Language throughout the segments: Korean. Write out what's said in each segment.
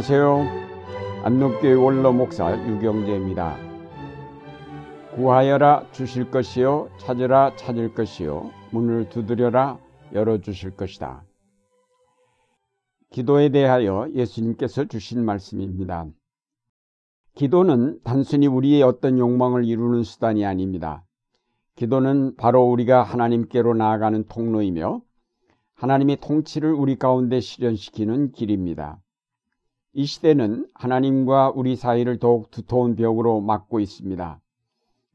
안녕하세요. 안동교회 원로 목사 유경재입니다. 구하여라 주실 것이요 찾으라 찾을 것이요 문을 두드려라 열어 주실 것이다. 기도에 대하여 예수님께서 주신 말씀입니다. 기도는 단순히 우리의 어떤 욕망을 이루는 수단이 아닙니다. 기도는 바로 우리가 하나님께로 나아가는 통로이며 하나님의 통치를 우리 가운데 실현시키는 길입니다. 이 시대는 하나님과 우리 사이를 더욱 두터운 벽으로 막고 있습니다.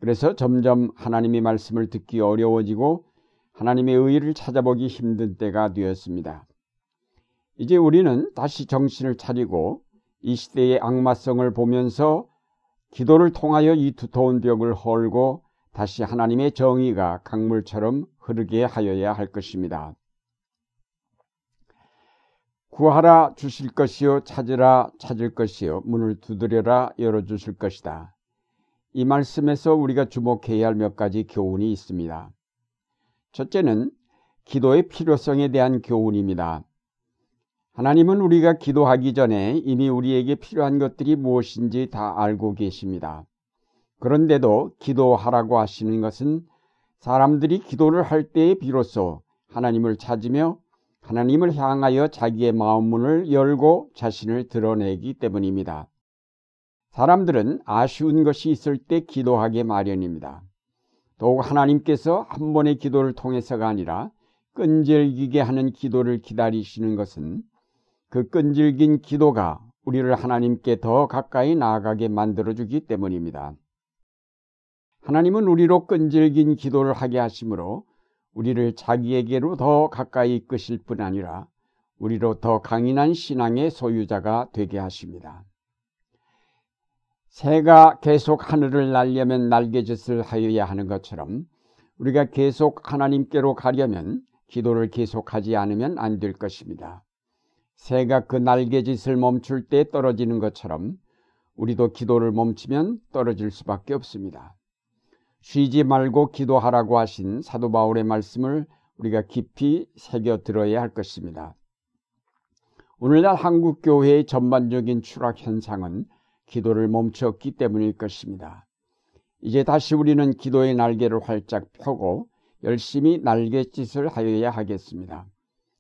그래서 점점 하나님의 말씀을 듣기 어려워지고 하나님의 의를 찾아보기 힘든 때가 되었습니다. 이제 우리는 다시 정신을 차리고 이 시대의 악마성을 보면서 기도를 통하여 이 두터운 벽을 헐고 다시 하나님의 정의가 강물처럼 흐르게 하여야 할 것입니다. 구하라 주실 것이요 찾으라 찾을 것이요 문을 두드려라 열어 주실 것이다. 이 말씀에서 우리가 주목해야 할 몇 가지 교훈이 있습니다. 첫째는 기도의 필요성에 대한 교훈입니다. 하나님은 우리가 기도하기 전에 이미 우리에게 필요한 것들이 무엇인지 다 알고 계십니다. 그런데도 기도하라고 하시는 것은 사람들이 기도를 할 때에 비로소 하나님을 찾으며 하나님을 향하여 자기의 마음 문을 열고 자신을 드러내기 때문입니다. 사람들은 아쉬운 것이 있을 때 기도하게 마련입니다. 더욱 하나님께서 한 번의 기도를 통해서가 아니라 끈질기게 하는 기도를 기다리시는 것은 그 끈질긴 기도가 우리를 하나님께 더 가까이 나아가게 만들어주기 때문입니다. 하나님은 우리로 끈질긴 기도를 하게 하시므로 우리를 자기에게로 더 가까이 이끄실 뿐 아니라 우리로 더 강인한 신앙의 소유자가 되게 하십니다. 새가 계속 하늘을 날려면 날개짓을 하여야 하는 것처럼 우리가 계속 하나님께로 가려면 기도를 계속하지 않으면 안 될 것입니다. 새가 그 날개짓을 멈출 때 떨어지는 것처럼 우리도 기도를 멈추면 떨어질 수밖에 없습니다. 쉬지 말고 기도하라고 하신 사도 바울의 말씀을 우리가 깊이 새겨 들어야 할 것입니다. 오늘날 한국 교회의 전반적인 추락 현상은 기도를 멈췄기 때문일 것입니다. 이제 다시 우리는 기도의 날개를 활짝 펴고 열심히 날갯짓을 하여야 하겠습니다.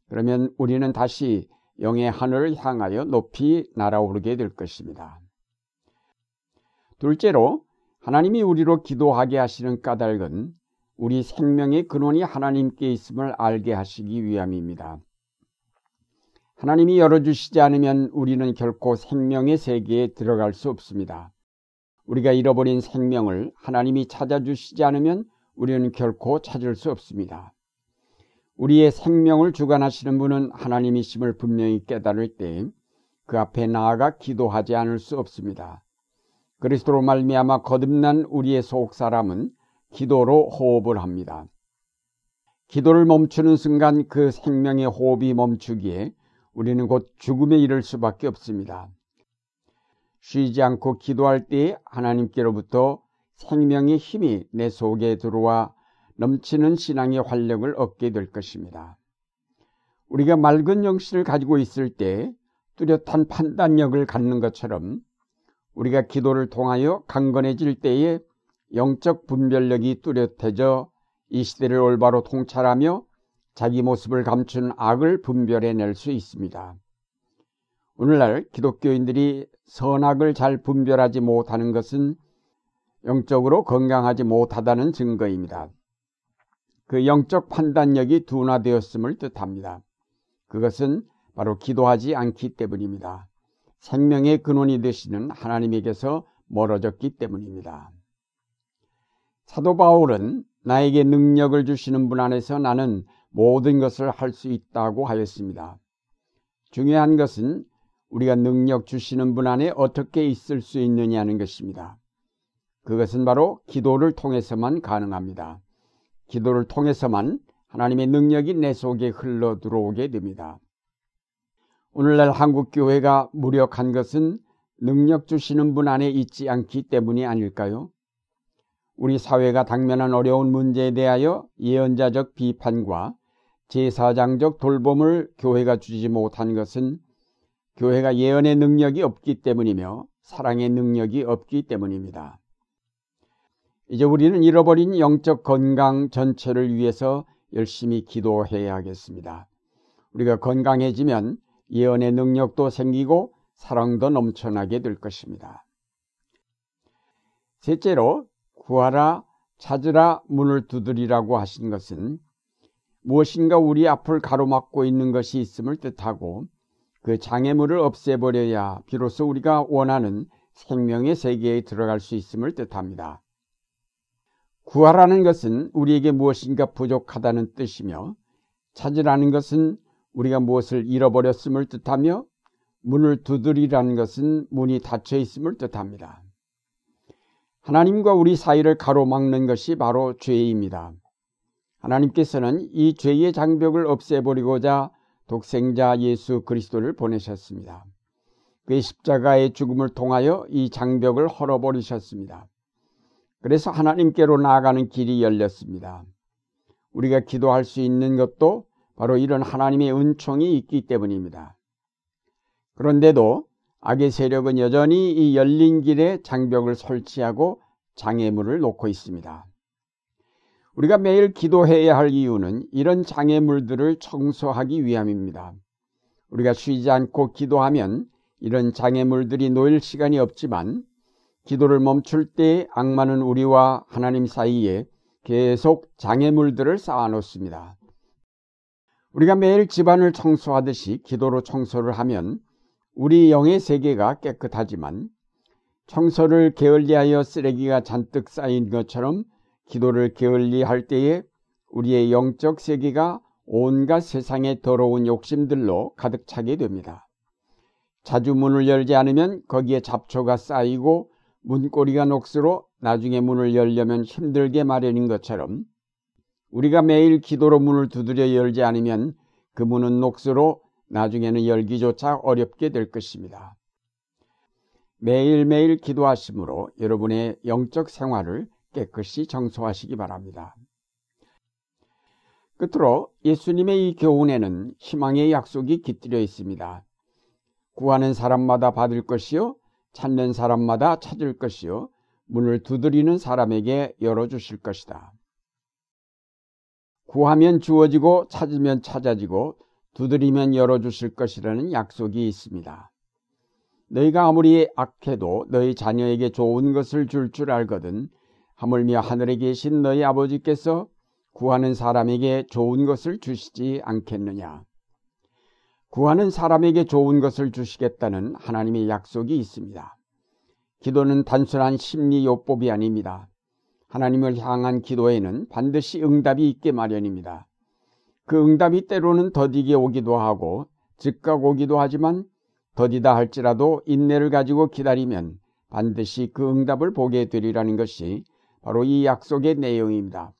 그러면 우리는 다시 영의 하늘을 향하여 높이 날아오르게 될 것입니다. 둘째로 하나님이 우리로 기도하게 하시는 까닭은 우리 생명의 근원이 하나님께 있음을 알게 하시기 위함입니다. 하나님이 열어주시지 않으면 우리는 결코 생명의 세계에 들어갈 수 없습니다. 우리가 잃어버린 생명을 하나님이 찾아주시지 않으면 우리는 결코 찾을 수 없습니다. 우리의 생명을 주관하시는 분은 하나님이심을 분명히 깨달을 때 그 앞에 나아가 기도하지 않을 수 없습니다. 그리스도로 말미암아 거듭난 우리의 속 사람은 기도로 호흡을 합니다. 기도를 멈추는 순간 그 생명의 호흡이 멈추기에 우리는 곧 죽음에 이를 수밖에 없습니다. 쉬지 않고 기도할 때 하나님께로부터 생명의 힘이 내 속에 들어와 넘치는 신앙의 활력을 얻게 될 것입니다. 우리가 맑은 영신을 가지고 있을 때 뚜렷한 판단력을 갖는 것처럼 우리가 기도를 통하여 강건해질 때에 영적 분별력이 뚜렷해져 이 시대를 올바로 통찰하며 자기 모습을 감춘 악을 분별해낼 수 있습니다. 오늘날 기독교인들이 선악을 잘 분별하지 못하는 것은 영적으로 건강하지 못하다는 증거입니다. 그 영적 판단력이 둔화되었음을 뜻합니다. 그것은 바로 기도하지 않기 때문입니다. 생명의 근원이 되시는 하나님에게서 멀어졌기 때문입니다. 사도 바울은 나에게 능력을 주시는 분 안에서 나는 모든 것을 할 수 있다고 하였습니다. 중요한 것은 우리가 능력 주시는 분 안에 어떻게 있을 수 있느냐는 것입니다. 그것은 바로 기도를 통해서만 가능합니다. 기도를 통해서만 하나님의 능력이 내 속에 흘러 들어오게 됩니다. 오늘날 한국 교회가 무력한 것은 능력 주시는 분 안에 있지 않기 때문이 아닐까요? 우리 사회가 당면한 어려운 문제에 대하여 예언자적 비판과 제사장적 돌봄을 교회가 주지 못한 것은 교회가 예언의 능력이 없기 때문이며 사랑의 능력이 없기 때문입니다. 이제 우리는 잃어버린 영적 건강 전체를 위해서 열심히 기도해야 하겠습니다. 우리가 건강해지면 예언의 능력도 생기고 사랑도 넘쳐나게 될 것입니다. 셋째로 구하라 찾으라 문을 두드리라고 하신 것은 무엇인가 우리 앞을 가로막고 있는 것이 있음을 뜻하고 그 장애물을 없애버려야 비로소 우리가 원하는 생명의 세계에 들어갈 수 있음을 뜻합니다. 구하라는 것은 우리에게 무엇인가 부족하다는 뜻이며 찾으라는 것은 우리가 무엇을 잃어버렸음을 뜻하며 문을 두드리라는 것은 문이 닫혀 있음을 뜻합니다. 하나님과 우리 사이를 가로막는 것이 바로 죄입니다. 하나님께서는 이 죄의 장벽을 없애버리고자 독생자 예수 그리스도를 보내셨습니다. 그의 십자가의 죽음을 통하여 이 장벽을 헐어버리셨습니다. 그래서 하나님께로 나아가는 길이 열렸습니다. 우리가 기도할 수 있는 것도 바로 이런 하나님의 은총이 있기 때문입니다. 그런데도 악의 세력은 여전히 이 열린 길에 장벽을 설치하고 장애물을 놓고 있습니다. 우리가 매일 기도해야 할 이유는 이런 장애물들을 청소하기 위함입니다. 우리가 쉬지 않고 기도하면 이런 장애물들이 놓일 시간이 없지만 기도를 멈출 때 악마는 우리와 하나님 사이에 계속 장애물들을 쌓아놓습니다. 우리가 매일 집안을 청소하듯이 기도로 청소를 하면 우리 영의 세계가 깨끗하지만 청소를 게을리하여 쓰레기가 잔뜩 쌓인 것처럼 기도를 게을리할 때에 우리의 영적 세계가 온갖 세상의 더러운 욕심들로 가득 차게 됩니다. 자주 문을 열지 않으면 거기에 잡초가 쌓이고 문고리가 녹슬어 나중에 문을 열려면 힘들게 마련인 것처럼 우리가 매일 기도로 문을 두드려 열지 않으면 그 문은 녹슬어 나중에는 열기조차 어렵게 될 것입니다. 매일매일 기도하심으로 여러분의 영적 생활을 깨끗이 정소하시기 바랍니다. 끝으로 예수님의 이 교훈에는 희망의 약속이 깃들여 있습니다. 구하는 사람마다 받을 것이요 찾는 사람마다 찾을 것이요 문을 두드리는 사람에게 열어주실 것이다. 구하면 주어지고 찾으면 찾아지고 두드리면 열어주실 것이라는 약속이 있습니다. 너희가 아무리 악해도 너희 자녀에게 좋은 것을 줄줄 줄 알거든 하물며 하늘에 계신 너희 아버지께서 구하는 사람에게 좋은 것을 주시지 않겠느냐. 구하는 사람에게 좋은 것을 주시겠다는 하나님의 약속이 있습니다. 기도는 단순한 심리 요법이 아닙니다. 하나님을 향한 기도에는 반드시 응답이 있게 마련입니다. 그 응답이 때로는 더디게 오기도 하고 즉각 오기도 하지만 더디다 할지라도 인내를 가지고 기다리면 반드시 그 응답을 보게 되리라는 것이 바로 이 약속의 내용입니다.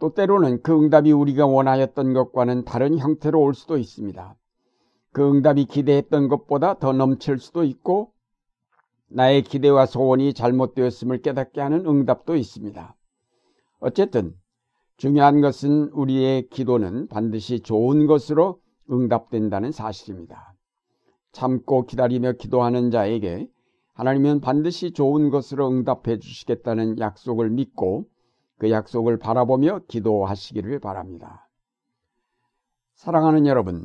또 때로는 그 응답이 우리가 원하였던 것과는 다른 형태로 올 수도 있습니다. 그 응답이 기대했던 것보다 더 넘칠 수도 있고 나의 기대와 소원이 잘못되었음을 깨닫게 하는 응답도 있습니다. 어쨌든 중요한 것은 우리의 기도는 반드시 좋은 것으로 응답된다는 사실입니다. 참고 기다리며 기도하는 자에게 하나님은 반드시 좋은 것으로 응답해 주시겠다는 약속을 믿고 그 약속을 바라보며 기도하시기를 바랍니다. 사랑하는 여러분,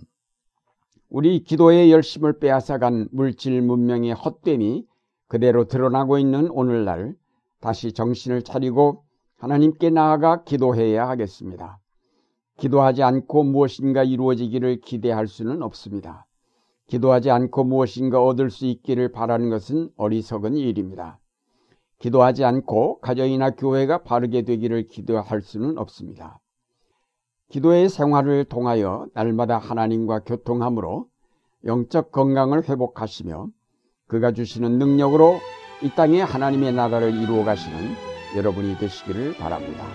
우리 기도의 열심을 빼앗아간 물질 문명의 헛됨이 그대로 드러나고 있는 오늘날 다시 정신을 차리고 하나님께 나아가 기도해야 하겠습니다. 기도하지 않고 무엇인가 이루어지기를 기대할 수는 없습니다. 기도하지 않고 무엇인가 얻을 수 있기를 바라는 것은 어리석은 일입니다. 기도하지 않고 가정이나 교회가 바르게 되기를 기도할 수는 없습니다. 기도의 생활을 통하여 날마다 하나님과 교통함으로 영적 건강을 회복하시며 그가 주시는 능력으로 이 땅에 하나님의 나라를 이루어 가시는 여러분이 되시기를 바랍니다.